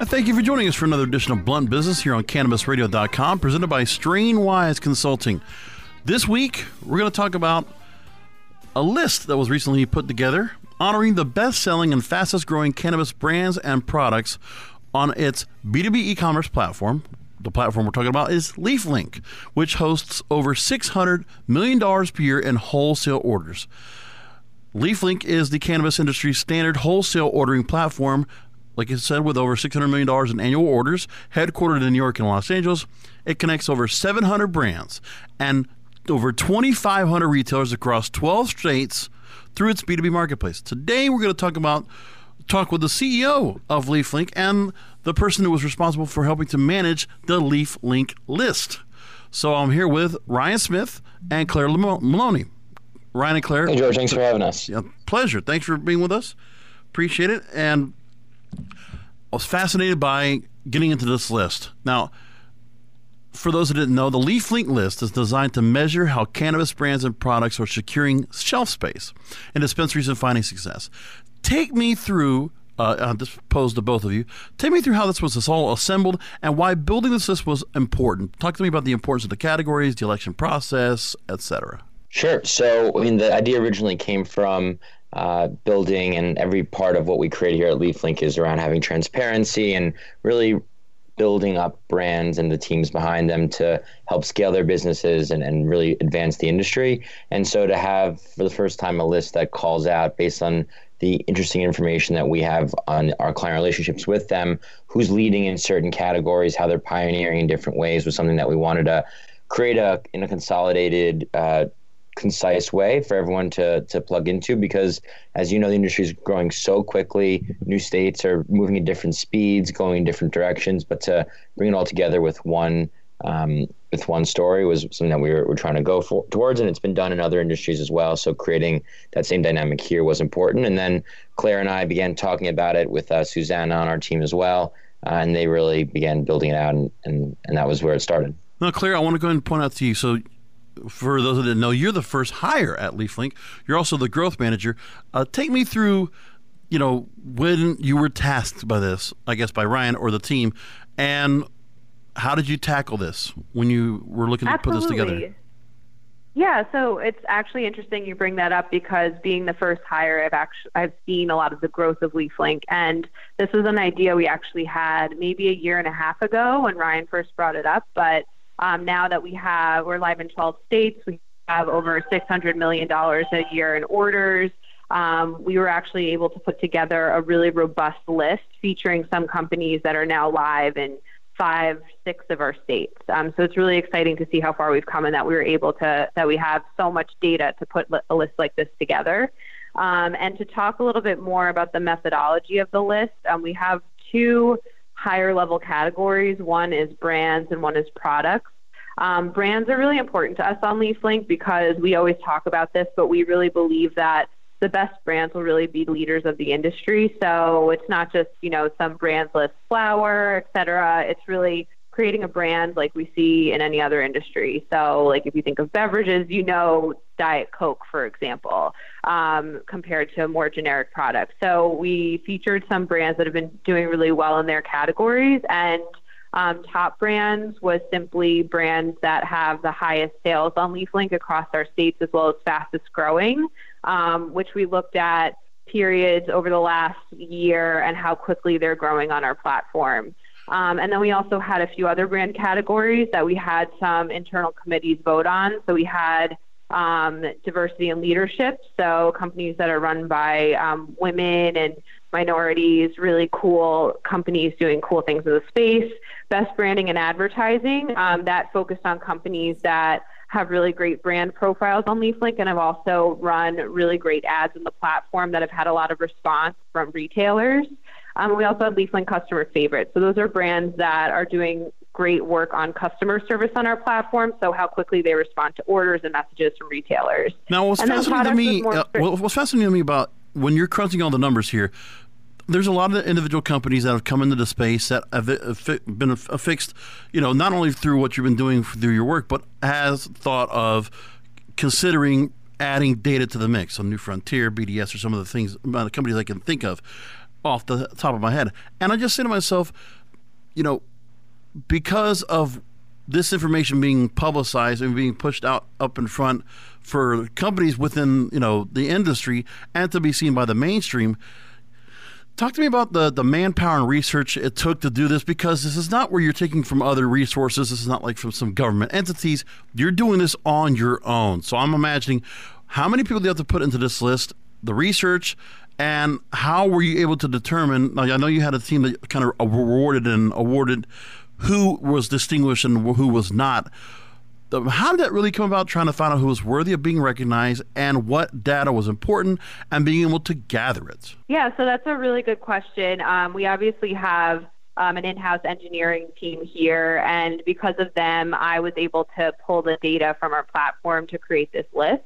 Uh, Thank you for joining us for another edition of Blunt Business here on CannabisRadio.com, presented by Strainwise Consulting. This week, we're going to talk about a list that was recently put together honoring the best selling and fastest growing cannabis brands and products on its B2B e commerce platform. The platform we're talking about is LeafLink, which hosts over $600 million per year in wholesale orders. LeafLink is the cannabis industry's standard wholesale ordering platform. Like I said, with over $600 million in annual orders, headquartered in New York and Los Angeles, it connects over 700 brands and over 2,500 retailers across 12 states through its B2B marketplace. Today, we're going to talk about talk with the CEO of LeafLink and the person who was responsible for helping to manage the LeafLink list. So I'm here with Ryan Smith and Claire Maloney. Ryan and Claire. Hey, George, thanks for having us. Yeah, pleasure. Thanks for being with us. Appreciate it. And I was fascinated by getting into this list. Now, for those who didn't know, the LeafLink list is designed to measure how cannabis brands and products are securing shelf space in dispensaries and finding success. Take me through. Uh, uh, this posed to both of you. Take me through how this was this all assembled and why building this list was important. Talk to me about the importance of the categories, the election process, etc. Sure. So, I mean, the idea originally came from uh, building, and every part of what we create here at LeafLink is around having transparency and really building up brands and the teams behind them to help scale their businesses and, and really advance the industry. And so, to have for the first time a list that calls out based on the interesting information that we have on our client relationships with them, who's leading in certain categories, how they're pioneering in different ways was something that we wanted to create a in a consolidated uh, concise way for everyone to to plug into because as you know the industry is growing so quickly. New states are moving at different speeds going in different directions but to bring it all together with one um, with one story was something that we were, were trying to go for, towards and it's been done in other industries as well. So creating that same dynamic here was important. And then claire and i began talking about it with uh, susanna on our team as well uh, and they really began building it out and, and, and that was where it started. Now claire i want to go ahead and point out to you. So for those that didn't know, you're the first hire at LeafLink. You're also the growth manager. Uh, take me through, you know, when you were tasked by this, I guess by Ryan or the team, and how did you tackle this when you were looking to put this together? Yeah, so it's actually interesting you bring that up because being the first hire, I've actually I've seen a lot of the growth of LeafLink, and this was an idea we actually had maybe a year and a half ago when Ryan first brought it up, but um, now that we have, we're live in 12 states, we have over $600 million a year in orders. Um, we were actually able to put together a really robust list featuring some companies that are now live in five, six of our states. Um, so it's really exciting to see how far we've come and that we were able to, that we have so much data to put a list like this together. Um, and to talk a little bit more about the methodology of the list, um, we have two higher level categories. One is brands and one is products. Um, brands are really important to us on LeafLink because we always talk about this, but we really believe that the best brands will really be leaders of the industry. So it's not just, you know, some brands list flour, et cetera. It's really creating a brand like we see in any other industry. So, like if you think of beverages, you know Diet Coke, for example, um, compared to more generic products. So, we featured some brands that have been doing really well in their categories, and um, top brands was simply brands that have the highest sales on LeafLink across our states as well as fastest growing, um, which we looked at periods over the last year and how quickly they're growing on our platform. Um, and then we also had a few other brand categories that we had some internal committees vote on. So we had um, diversity and leadership, so companies that are run by um, women and minorities, really cool companies doing cool things in the space. Best branding and advertising, um, that focused on companies that have really great brand profiles on LeafLink and have also run really great ads on the platform that have had a lot of response from retailers. Um, we also have LeafLink customer favorites. So those are brands that are doing great work on customer service on our platform. So how quickly they respond to orders and messages from retailers. Now, what's fascinating to me, product uh, is more what's fascinating to me about when you're crunching all the numbers here, there's a lot of individual companies that have come into the space that have been aff- affixed, you know, not only through what you've been doing through your work, but has thought of considering adding data to the mix. So New Frontier, BDS, or some of the things, amount of companies I can think of off the top of my head. And I just say to myself, you know, because of this information being publicized and being pushed out up in front for companies within you know the industry and to be seen by the mainstream talk to me about the the manpower and research it took to do this because this is not where you're taking from other resources. This is not like from some government entities. You're doing this on your own. So i'm imagining how many people do you have to put into this list the research and how were you able to determine i know you had a team that kind of rewarded and awarded who was distinguished and who was not. How did that really come about? Trying to find out who was worthy of being recognized and what data was important, and being able to gather it. Yeah, so that's a really good question. Um, we obviously have um, an in-house engineering team here, and because of them, I was able to pull the data from our platform to create this list.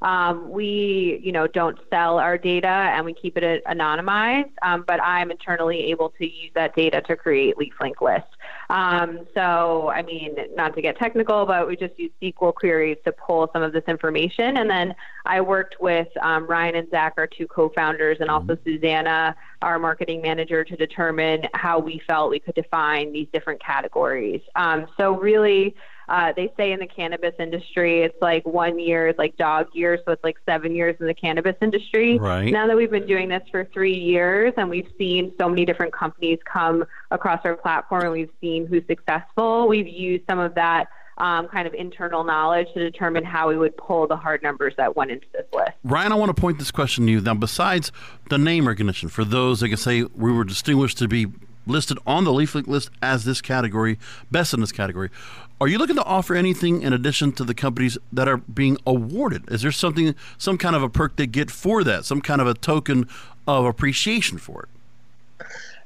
Um, we, you know, don't sell our data and we keep it anonymized, um, but I'm internally able to use that data to create LeafLink lists. Um, so, I mean, not to get technical, but we just use SQL queries to pull some of this information. And then I worked with um, Ryan and Zach, our two co-founders, and also Susanna, our marketing manager, to determine how we felt we could define these different categories. Um, so really, uh, they say in the cannabis industry, it's like one year is like dog years, so it's like seven years in the cannabis industry. Right. Now that we've been doing this for three years and we've seen so many different companies come across our platform and we've seen who's successful, we've used some of that um, kind of internal knowledge to determine how we would pull the hard numbers that went into this list. Ryan, I want to point this question to you. Now, besides the name recognition, for those that can say we were distinguished to be listed on the LeafLink list as this category, best in this category. Are you looking to offer anything in addition to the companies that are being awarded? Is there something, some kind of a perk they get for that, some kind of a token of appreciation for it?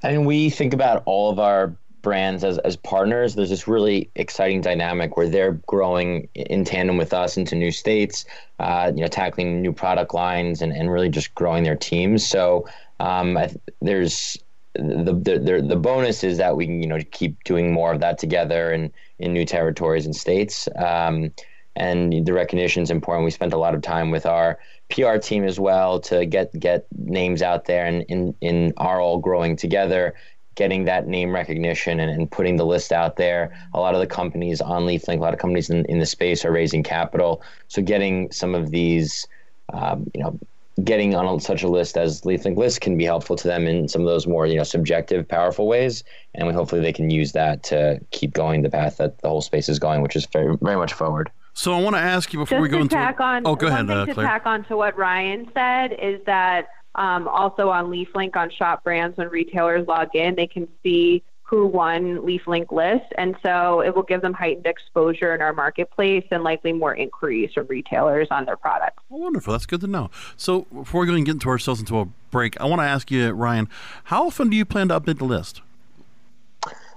Mean, we think about all of our brands as, as partners. There's this really exciting dynamic where they're growing in tandem with us into new states, uh, you know, tackling new product lines and, and really just growing their teams. So um, there's the, the the bonus is that we can you know keep doing more of that together and in new territories and states. Um, and the recognition is important. We spent a lot of time with our PR team as well to get get names out there and in in our all growing together getting that name recognition and, and, putting the list out there. A lot of the companies on LeafLink, a lot of companies in, in the space are raising capital. So getting some of these, um, you know, getting on such a list as LeafLink list can be helpful to them in some of those more, you know, subjective, powerful ways. And we hopefully they can use that to keep going the path that the whole space is going, which is very, very much forward. So I want to ask you before Just we go to into tack on, oh, go ahead, uh, to Claire. tack on to what Ryan said is that um, also on LeafLink on Shop Brands, when retailers log in, they can see who won LeafLink list, and so it will give them heightened exposure in our marketplace and likely more inquiries from retailers on their products. Oh, wonderful. That's good to know. So before we go and get into ourselves into a break, I want to ask you, Ryan, how often do you plan to update the list?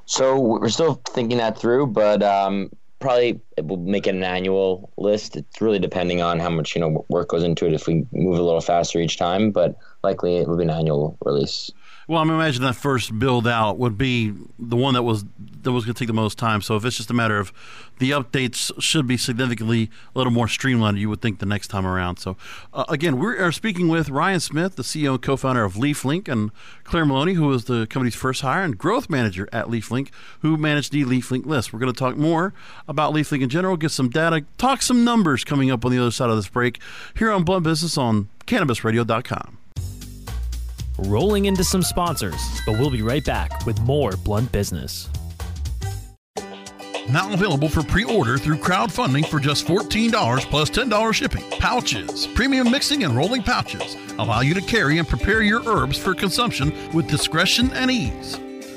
So we're still thinking that through, but um, probably we'll make it an annual list. It's really depending on how much you know work goes into it. If we move a little faster each time, but likely it will be an annual release. Well, I'm imagining that first build out would be the one that was that was going to take the most time. So if it's just a matter of the updates should be significantly a little more streamlined, you would think the next time around. So uh, again, we are speaking with Ryan Smith, the CEO and co-founder of LeafLink, and Claire Maloney, who was the company's first hire and growth manager at LeafLink, who managed the LeafLink list. We're going to talk more about LeafLink in general, get some data, talk some numbers coming up on the other side of this break here on Blunt Business on CannabisRadio.com rolling into some sponsors, but we'll be right back with more Blunt Business. Now available for pre-order through crowdfunding for just $14 plus $10 shipping. Pouches, premium mixing and rolling pouches allow you to carry and prepare your herbs for consumption with discretion and ease.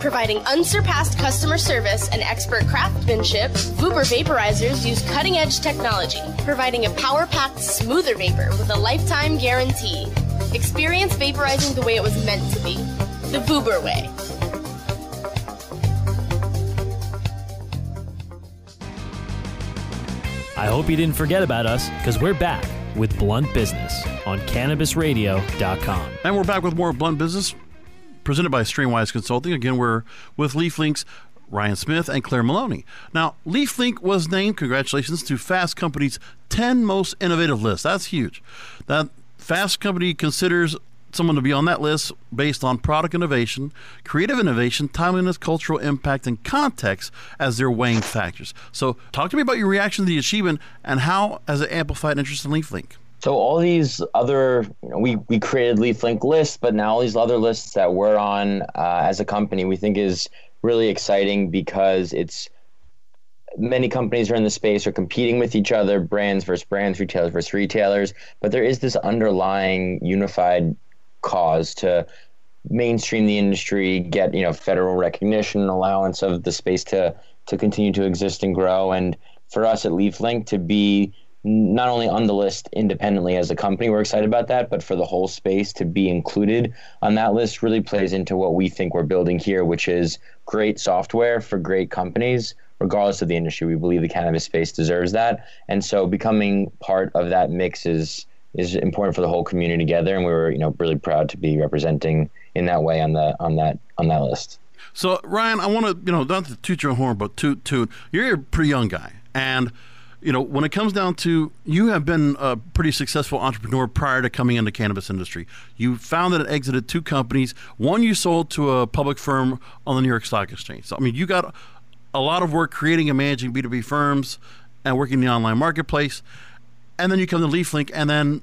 Providing unsurpassed customer service and expert craftsmanship, Vuber vaporizers use cutting edge technology, providing a power packed, smoother vapor with a lifetime guarantee. Experience vaporizing the way it was meant to be the Vuber way. I hope you didn't forget about us because we're back with Blunt Business on CannabisRadio.com. And we're back with more Blunt Business presented by Strainwise Consulting. Again, we're with LeafLink's Ryan Smith and Claire Maloney. Now, LeafLink was named, congratulations, to Fast Company's 10 most innovative list. That's huge. That Fast Company considers someone to be on that list based on product innovation, creative innovation, timeliness, cultural impact, and context as their weighing factors. So, talk to me about your reaction to the achievement and how has it amplified interest in LeafLink? So all these other, you know, we we created LeafLink lists, but now all these other lists that we're on uh, as a company, we think is really exciting because it's many companies are in the space are competing with each other, brands versus brands, retailers versus retailers, but there is this underlying unified cause to mainstream the industry, get you know federal recognition and allowance of the space to to continue to exist and grow. And for us at LeafLink to be not only on the list independently as a company, we're excited about that, but for the whole space to be included on that list really plays into what we think we're building here, which is great software for great companies, regardless of the industry. We believe the cannabis space deserves that. And so becoming part of that mix is is important for the whole community together and we were, you know, really proud to be representing in that way on the on that on that list. So Ryan, I want to, you know, not to toot your horn, but toot toot. You're a pretty young guy, and you know, when it comes down to you have been a pretty successful entrepreneur prior to coming into cannabis industry. You founded and exited two companies. One you sold to a public firm on the New York Stock Exchange. So I mean, you got a lot of work creating and managing B2B firms and working in the online marketplace. And then you come to LeafLink and then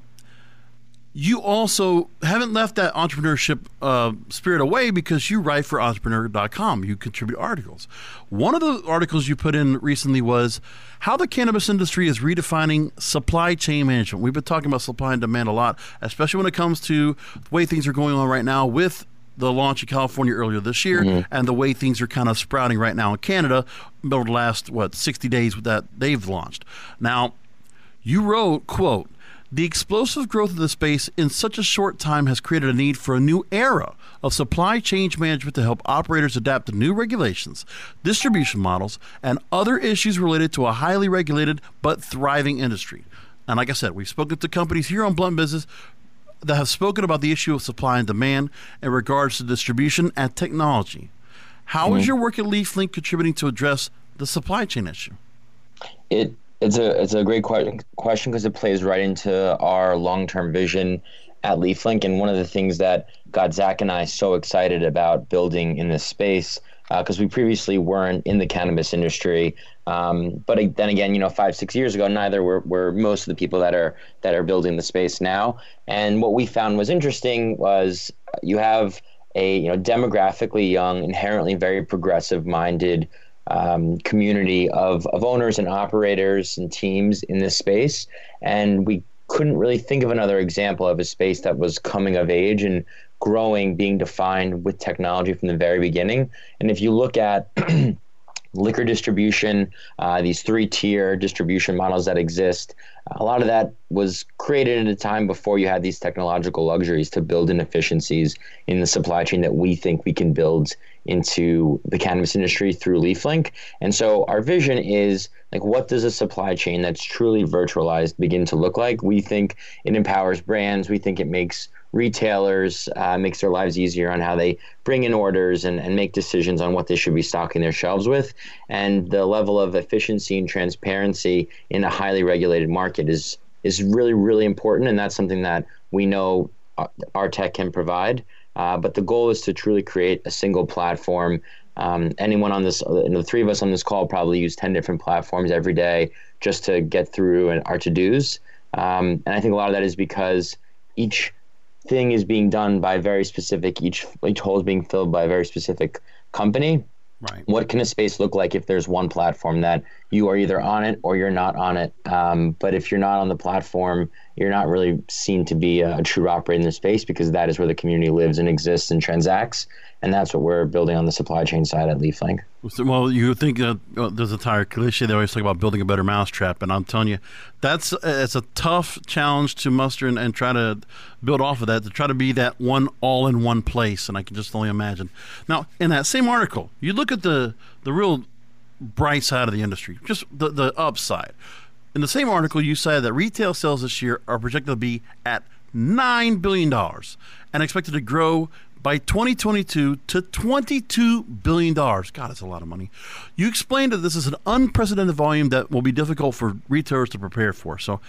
you also haven't left that entrepreneurship uh, spirit away because you write for entrepreneur.com. You contribute articles. One of the articles you put in recently was how the cannabis industry is redefining supply chain management. We've been talking about supply and demand a lot, especially when it comes to the way things are going on right now with the launch in California earlier this year mm-hmm. and the way things are kind of sprouting right now in Canada over the last, what, 60 days that they've launched. Now, you wrote, quote, the explosive growth of the space in such a short time has created a need for a new era of supply chain management to help operators adapt to new regulations, distribution models, and other issues related to a highly regulated but thriving industry. And like I said, we've spoken to companies here on Blunt Business that have spoken about the issue of supply and demand in regards to distribution and technology. How mm-hmm. is your work at LeafLink contributing to address the supply chain issue? It it's a it's a great question because it plays right into our long term vision at LeafLink, and one of the things that got Zach and I so excited about building in this space because uh, we previously weren't in the cannabis industry. Um, but then again, you know, five six years ago, neither were, were most of the people that are that are building the space now. And what we found was interesting was you have a you know demographically young, inherently very progressive minded um, community of, of owners and operators and teams in this space. And we couldn't really think of another example of a space that was coming of age and growing, being defined with technology from the very beginning. And if you look at liquor distribution, uh, these three tier distribution models that exist. A lot of that was created at a time before you had these technological luxuries to build in efficiencies in the supply chain that we think we can build into the cannabis industry through LeafLink. And so our vision is like, what does a supply chain that's truly virtualized begin to look like? We think it empowers brands. We think it makes retailers, uh, makes their lives easier on how they bring in orders and, and make decisions on what they should be stocking their shelves with. And the level of efficiency and transparency in a highly regulated market is is really, really important. And that's something that we know uh, our tech can provide. Uh, but the goal is to truly create a single platform. Um, anyone on this, know, the three of us on this call probably use 10 different platforms every day just to get through our to dos. Um, and I think a lot of that is because each thing is being done by very specific, each, each hole is being filled by a very specific company. Right. What can a space look like if there's one platform that you are either on it or you're not on it? Um, but if you're not on the platform, you're not really seen to be a, a true operator in the space because that is where the community lives and exists and transacts and that's what we're building on the supply chain side at LeafLink. Well, you think uh, there's a tire cliche they always talk about building a better mousetrap, and I'm telling you, that's it's a tough challenge to muster and, and, try to build off of that to try to be that one all in one place, and I can just only imagine. Now, in that same article, you look at the the real bright side of the industry, just the the upside. In the same article, you said that retail sales this year are projected to be at nine billion dollars and expected to grow by 2022 to $22 billion. God, that's a lot of money. You explained that this is an unprecedented volume that will be difficult for retailers to prepare for. So,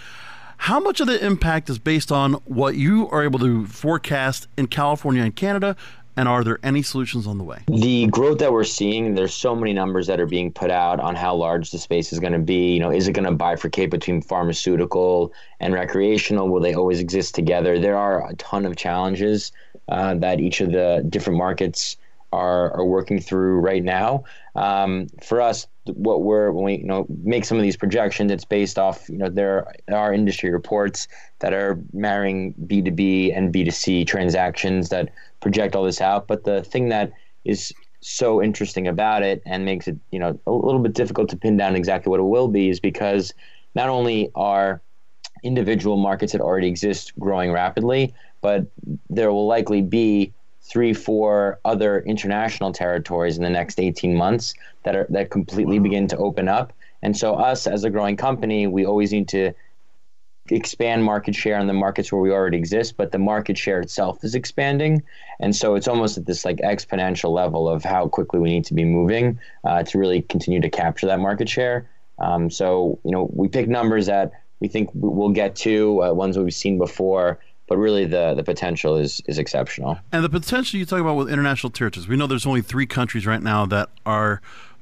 how much of the impact is based on what you are able to forecast in California and Canada? And are there any solutions on the way? The growth that we're seeing, there's so many numbers that are being put out on how large the space is going to be. You know, is it going to bifurcate between pharmaceutical and recreational? Will they always exist together? There are a ton of challenges uh, that each of the different markets are, are working through right now. Um, for us, what we're when we you know make some of these projections, it's based off you know there are industry reports that are marrying B two B and B two C transactions that project all this out. But the thing that is so interesting about it and makes it you know a little bit difficult to pin down exactly what it will be is because not only are individual markets that already exist growing rapidly, but there will likely be three, four other international territories in the next 18 months that are that completely begin to open up. And so, us as a growing company, we always need to expand market share in the markets where we already exist, but the market share itself is expanding. And so it's almost at this like exponential level of how quickly we need to be moving uh, to really continue to capture that market share. Um, so, you know, we pick numbers that we think we'll get to, uh, ones we've seen before, but really the the potential is is exceptional. And the potential you talk about with international territories, we know there's only three countries right now that are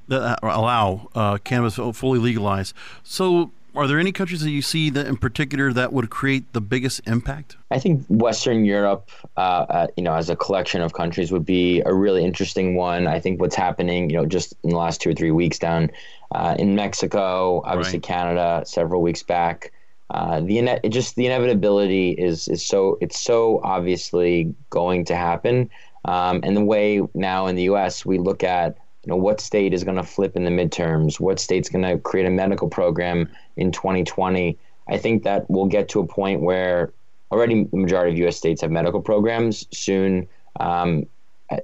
that allow uh, cannabis fully legalized. So, are there any countries that you see that in particular that would create the biggest impact? I think Western Europe, uh, uh, you know, as a collection of countries, would be a really interesting one. I think what's happening, you know, just in the last two or three weeks down uh, in Mexico, obviously right. Canada, several weeks back. Uh, the ine- just the inevitability is is so it's so obviously going to happen. Um, and the way now in the U.S. we look at you know what state is going to flip in the midterms, what state's going to create a medical program in 2020. I think that we'll get to a point where already the majority of U.S. states have medical programs. Soon, um,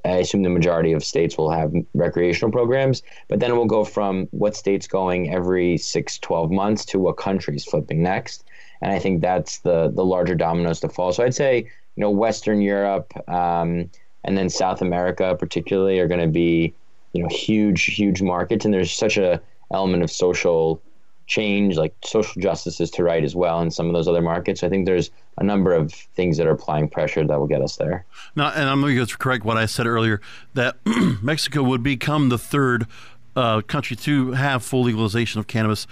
I assume the majority of states will have recreational programs, but then we'll go from what state's going every six, 12 months to what country's flipping next. And I think that's the, the larger dominoes to fall. So I'd say, you know, Western Europe um, and then South America particularly are going to be, you know, huge, huge markets. And there's such a element of social change, like social justice is to right as well in some of those other markets. I think there's a number of things that are applying pressure that will get us there. Now, and I'm going to correct what I said earlier that Mexico would become the third uh, country to have full legalization of cannabis.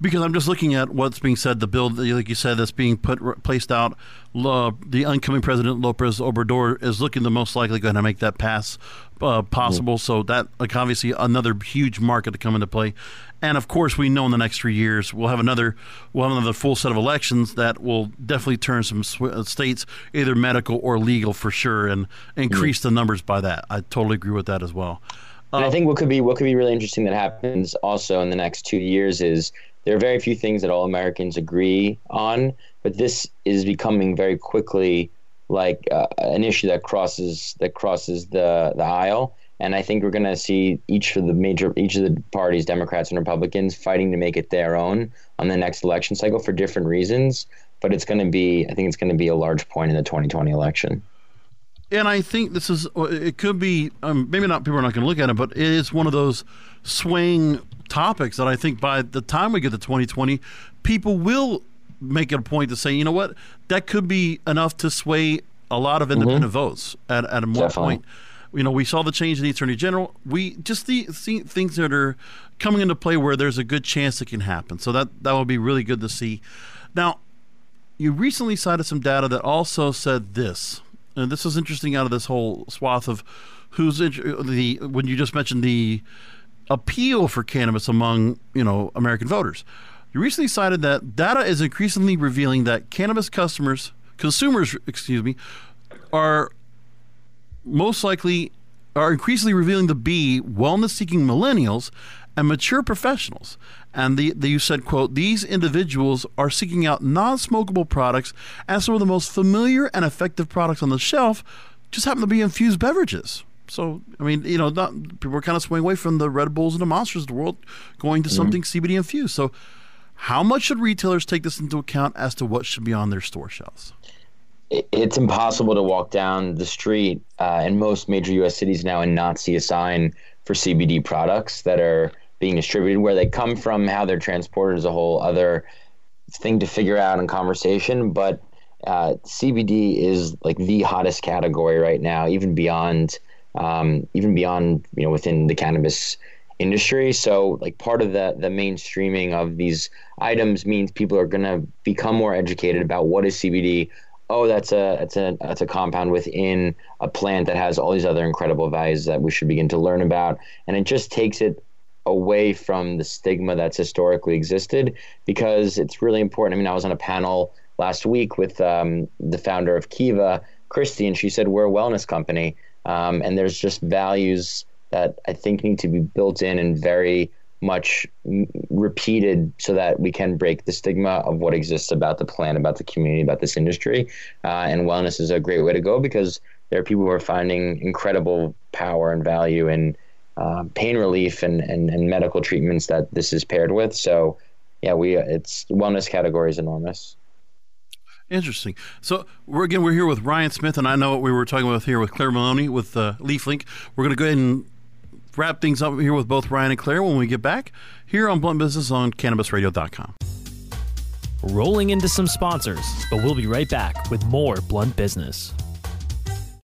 Because I'm just looking at what's being said, the bill, like you said, that's being put placed out. Uh, the incoming president Lopez Obrador is looking the most likely going to make that pass uh, possible. So that, like, obviously, another huge market to come into play. And of course, we know in the next three years we'll have another we'll have another full set of elections that will definitely turn some sw- uh, states either medical or legal for sure, and increase mm-hmm. the numbers by that. I totally agree with that as well. And I think what could be what could be really interesting that happens also in the next two years is there are very few things that all Americans agree on, but this is becoming very quickly like uh, an issue that crosses that crosses the the aisle and I think we're going to see each of the major, each of the parties, Democrats and Republicans, fighting to make it their own on the next election cycle for different reasons. But it's going to be, I think it's going to be a large point in the 2020 election. And I think this is, it could be, um, maybe not people are not going to look at it, but it is one of those swaying topics that I think by the time we get to 2020, people will make it a point to say, you know what, that could be enough to sway a lot of independent mm-hmm. votes at, at a more Definitely. point you know, we saw the change in the attorney general. We just see, see things that are coming into play where there's a good chance it can happen. So that that would be really good to see. Now, you recently cited some data that also said this, and this is interesting out of this whole swath of who's the when you just mentioned the appeal for cannabis among you know American voters. You recently cited that data is increasingly revealing that cannabis customers, consumers, excuse me, are most likely are increasingly revealing to be wellness seeking millennials and mature professionals. And the, the, you said, quote, these individuals are seeking out non smokable products, and some of the most familiar and effective products on the shelf just happen to be infused beverages. So, I mean, you know, not, people are kind of swaying away from the Red Bulls and the Monsters of the world, going to mm-hmm. something CBD infused. So, how much should retailers take this into account as to what should be on their store shelves? it's impossible to walk down the street uh, in most major U.S. cities now and not see a sign for CBD products that are being distributed. Where they come from, how they're transported is a whole other thing to figure out in conversation. But uh, CBD is like the hottest category right now, even beyond, um, even beyond you know within the cannabis industry. So like part of the the mainstreaming of these items means people are going to become more educated about what is CBD, oh, that's a that's a that's a compound within a plant that has all these other incredible values that we should begin to learn about, and it just takes it away from the stigma that's historically existed because it's really important. I mean, I was on a panel last week with um, the founder of Kiva, Kristi, and she said we're a wellness company, um, and there's just values that I think need to be built in and very much repeated so that we can break the stigma of what exists about the plant, about the community, about this industry. Uh, and wellness is a great way to go because there are people who are finding incredible power and value in uh, pain relief and, and, and medical treatments that this is paired with. So, yeah, we it's wellness category is enormous. Interesting. So we're again we're here with Ryan Smith, and I know what we were talking about here with Claire Maloney with uh, LeafLink. We're going to go ahead and wrap things up here with both Ryan and Claire when we get back here on Blunt Business on CannabisRadio.com. Rolling into some sponsors, but we'll be right back with more Blunt Business.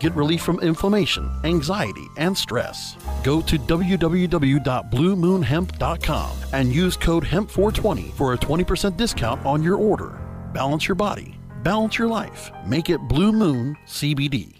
Get relief from inflammation, anxiety, and stress. Go to www.bluemoonhemp.com and use code HEMP420 for a 20% discount on your order. Balance your body, balance your life. Make it Blue Moon CBD.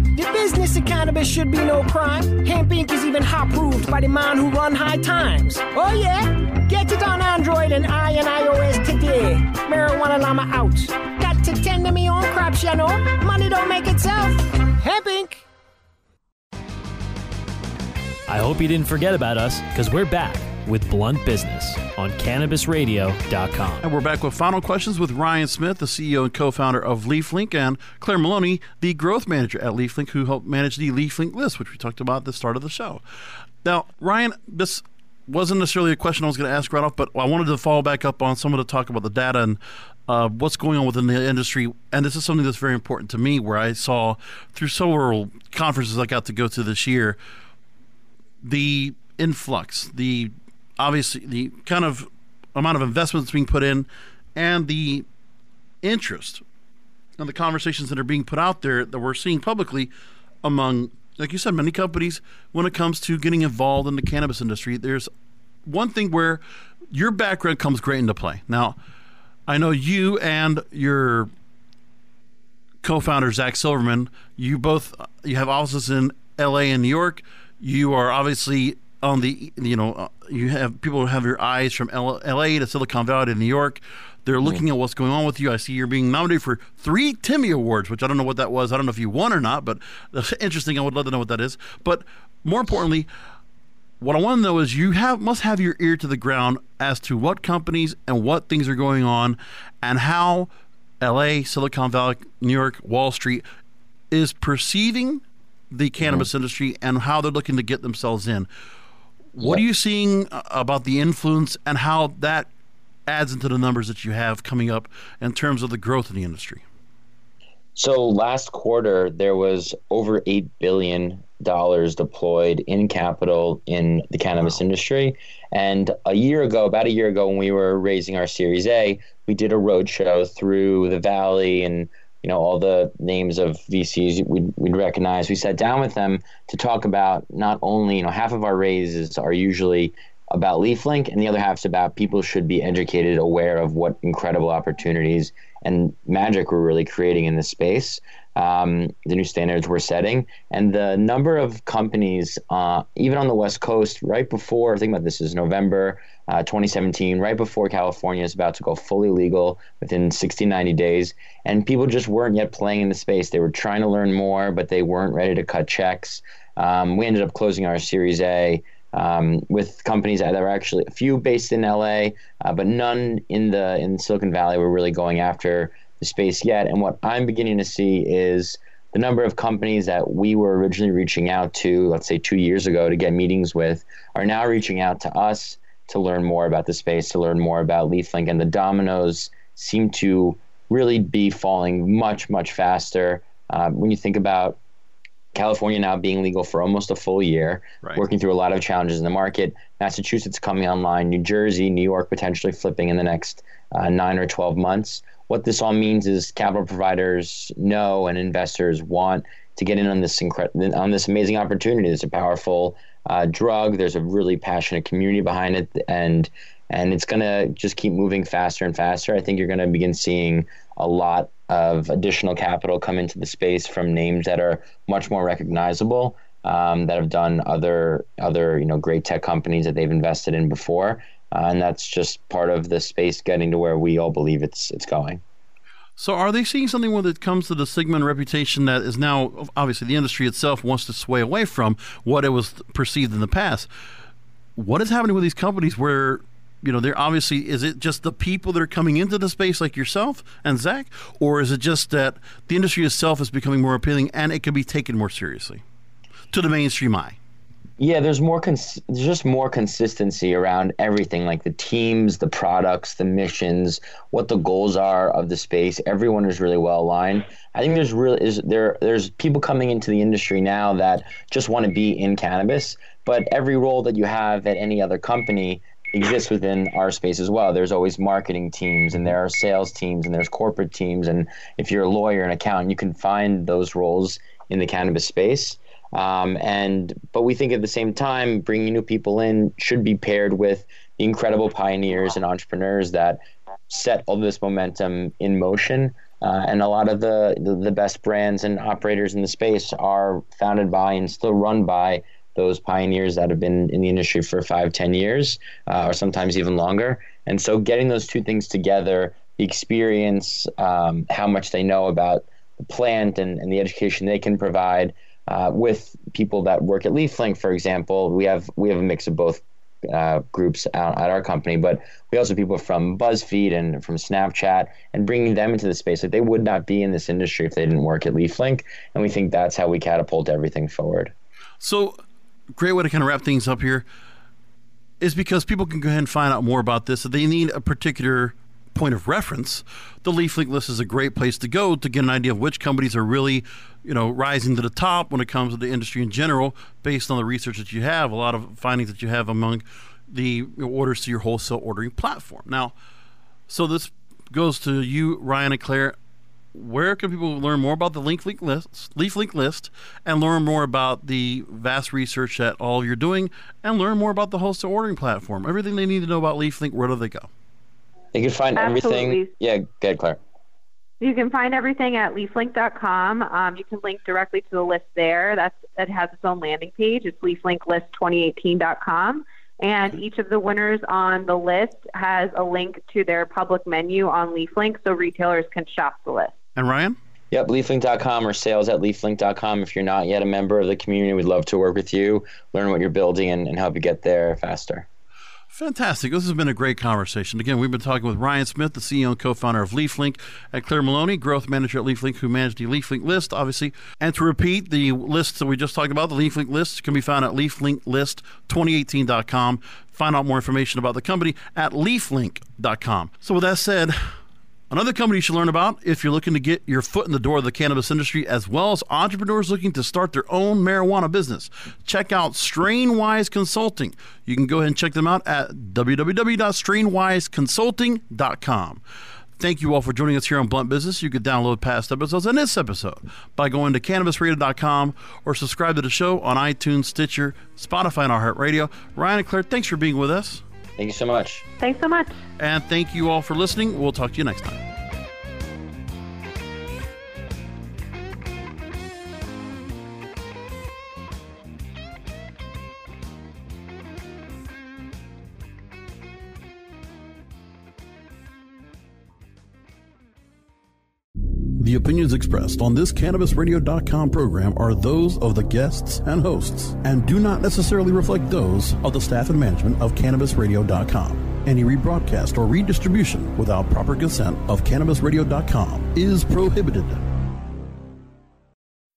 The business of cannabis should be no crime. Hemp Inc. is even hot proved by the man who run high times. Oh yeah? Get it on Android and I and iOS today. Marijuana Llama out. Got to tend to me own crops, you know. Money don't make itself. Hemp Inc. I hope you didn't forget about us because we're back with Blunt Business on CannabisRadio.com. And we're back with final questions with Ryan Smith, the CEO and co-founder of LeafLink, and Claire Maloney, the growth manager at LeafLink, who helped manage the LeafLink list, which we talked about at the start of the show. Now, Ryan, this wasn't necessarily a question I was going to ask right off, but I wanted to follow back up on some of the talk about the data and uh, what's going on within the industry. And this is something that's very important to me, where I saw through several conferences I got to go to this year the influx, the obviously the kind of amount of investment that's being put in, and the interest and the conversations that are being put out there that we're seeing publicly among, like you said, many companies when it comes to getting involved in the cannabis industry. There's one thing where your background comes great into play. Now, I know you and your co-founder Zach Silverman. You both you have offices in L.A. and New York. You are obviously on the you know uh, you have people who have your eyes from L- L.A. to Silicon Valley to New York. They're looking at what's going on with you. I see you're being nominated for three Timmy Awards, which I don't know what that was. I don't know if you won or not, but that's interesting. I would love to know what that is. But more importantly, what I want to know is you have must have your ear to the ground as to what companies and what things are going on, and how L.A., Silicon Valley, New York, Wall Street is perceiving the cannabis industry and how they're looking to get themselves in. What are you seeing uh, about the influence and how that adds into the numbers that you have coming up in terms of the growth in the industry? So last quarter, there was over eight billion dollars deployed in capital in the cannabis industry. And a year ago, about a year ago, when we were raising our Series A, we did a roadshow through the Valley and you know all the names of VCs we'd, we'd recognize. We sat down with them to talk about not only you know half of our raises are usually about LeafLink, and the other half is about people should be educated, aware of what incredible opportunities and magic we're really creating in this space. Um, the new standards we're setting, and the number of companies, uh, even on the West Coast, right before, think about this is November uh, 2017, right before California is about to go fully legal within 60, 90 days. And people just weren't yet playing in the space. They were trying to learn more, but they weren't ready to cut checks. Um, we ended up closing our Series A. Um, with companies that are actually a few based in LA, uh, but none in the in Silicon Valley were really going after the space yet. And what I'm beginning to see is the number of companies that we were originally reaching out to, let's say two years ago, to get meetings with, are now reaching out to us to learn more about the space, to learn more about LeafLink, and the dominoes seem to really be falling much, much faster. Uh, when you think about California now being legal for almost a full year, right. working through a lot of challenges in the market, Massachusetts coming online, New Jersey, New York potentially flipping in the next uh, nine or 12 months. What this all means is capital providers know and investors want to get in on this incre- on this amazing opportunity. It's a powerful uh, drug. There's a really passionate community behind it, and and it's gonna just keep moving faster and faster. I think you're gonna begin seeing a lot of additional capital come into the space from names that are much more recognizable. Um, that have done other other you know great tech companies that they've invested in before, uh, and that's just part of the space getting to where we all believe it's it's going. So, are they seeing something when it comes to the Sigma reputation that is now obviously the industry itself wants to sway away from what it was perceived in the past? What is happening with these companies where you know, they're obviously, is it just the people that are coming into the space like yourself and Zach, or is it just that the industry itself is becoming more appealing and it can be taken more seriously to the mainstream eye? Yeah, there's more cons- there's just more consistency around everything like the teams, the products, the missions, what the goals are of the space. Everyone is really well aligned. I think there's really is there there's people coming into the industry now that just want to be in cannabis, but every role that you have at any other company exists within our space as well. There's always marketing teams and there are sales teams and there's corporate teams and if you're a lawyer and accountant, you can find those roles in the cannabis space. Um, and but we think at the same time, bringing new people in should be paired with the incredible pioneers and entrepreneurs that set all this momentum in motion. Uh, and a lot of the, the, best brands and operators in the space are founded by and still run by those pioneers that have been in the industry for five, ten years, uh, or sometimes even longer. And so, getting those two things together, the experience, um, how much they know about the plant, and, and the education they can provide, uh, with people that work at LeafLink, for example, we have we have a mix of both uh, groups at, at, our company, but we also have people from BuzzFeed and from Snapchat, and bringing them into the space. Like they would not be in this industry if they didn't work at LeafLink, and we think that's how we catapult everything forward. So, great way to kind of wrap things up here is because people can go ahead and find out more about this. If they need a particular point of reference, the LeafLink list is a great place to go to get an idea of which companies are really, you know, rising to the top when it comes to the industry in general, based on the research that you have, a lot of findings that you have among the orders to your wholesale ordering platform. Now, so this goes to you, Ryan and Claire. Where can people learn more about the LeafLink list, LeafLink list, and learn more about the vast research that all you're doing, and learn more about the wholesale ordering platform? Everything they need to know about LeafLink. Where do they go? They can find Absolutely. everything. Yeah, go ahead, Claire. You can find everything at leaflink.com. Um, you can link directly to the list there. That's that has its own landing page. It's leaflinklist2018.com. And each of the winners on the list has a link to their public menu on LeafLink so retailers can shop the list. And Ryan? Yep, leaflink.com or sales at leaflink.com. If you're not yet a member of the community, we'd love to work with you, learn what you're building, and, and help you get there faster. Fantastic. This has been a great conversation. Again, we've been talking with Ryan Smith, the CEO and co founder of LeafLink, and Claire Maloney, growth manager at LeafLink, who managed the LeafLink list, obviously. And to repeat, the lists that we just talked about, the LeafLink list, can be found at leaflinklist2018.com. Find out more information about the company at leaflink.com. So, with that said, Another company you should learn about if you're looking to get your foot in the door of the cannabis industry, as well as entrepreneurs looking to start their own marijuana business. Check out Strainwise Consulting. You can go ahead and check them out at www.strainwiseconsulting.com. Thank you all for joining us here on Blunt Business. You can download past episodes and this episode by going to cannabisradio.com or subscribe to the show on iTunes, Stitcher, Spotify, and iHeartRadio. Ryan and Claire, thanks for being with us. Thank you so much. Thanks so much. And thank you all for listening. We'll talk to you next time. The opinions expressed on this CannabisRadio.com program are those of the guests and hosts and do not necessarily reflect those of the staff and management of CannabisRadio.com. Any rebroadcast or redistribution without proper consent of CannabisRadio.com is prohibited.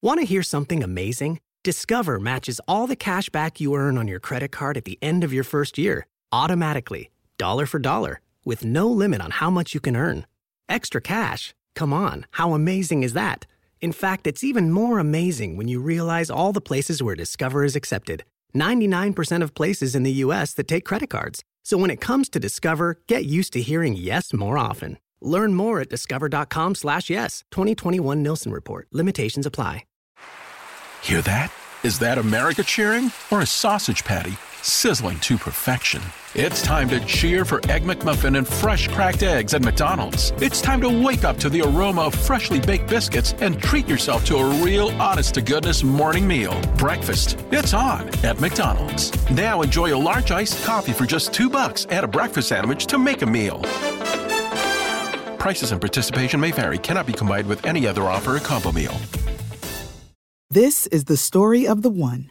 Want to hear something amazing? Discover matches all the cash back you earn on your credit card at the end of your first year automatically, dollar for dollar, with no limit on how much you can earn. Extra cash? Come on, how amazing is that? In fact, it's even more amazing when you realize all the places where Discover is accepted 99% of places in the US that take credit cards. So when it comes to Discover, get used to hearing yes more often. Learn more at discover.com slash yes. 2021 Nielsen Report. Limitations apply. Hear that? Is that America cheering or a sausage patty sizzling to perfection? It's time to cheer for Egg McMuffin and fresh cracked eggs at McDonald's. It's time to wake up to the aroma of freshly baked biscuits and treat yourself to a real honest to goodness morning meal. Breakfast. It's on at McDonald's. Now enjoy a large iced coffee for just two bucks. Add a breakfast sandwich to make a meal. Prices and participation may vary, cannot be combined with any other offer or combo meal. This is the story of the one.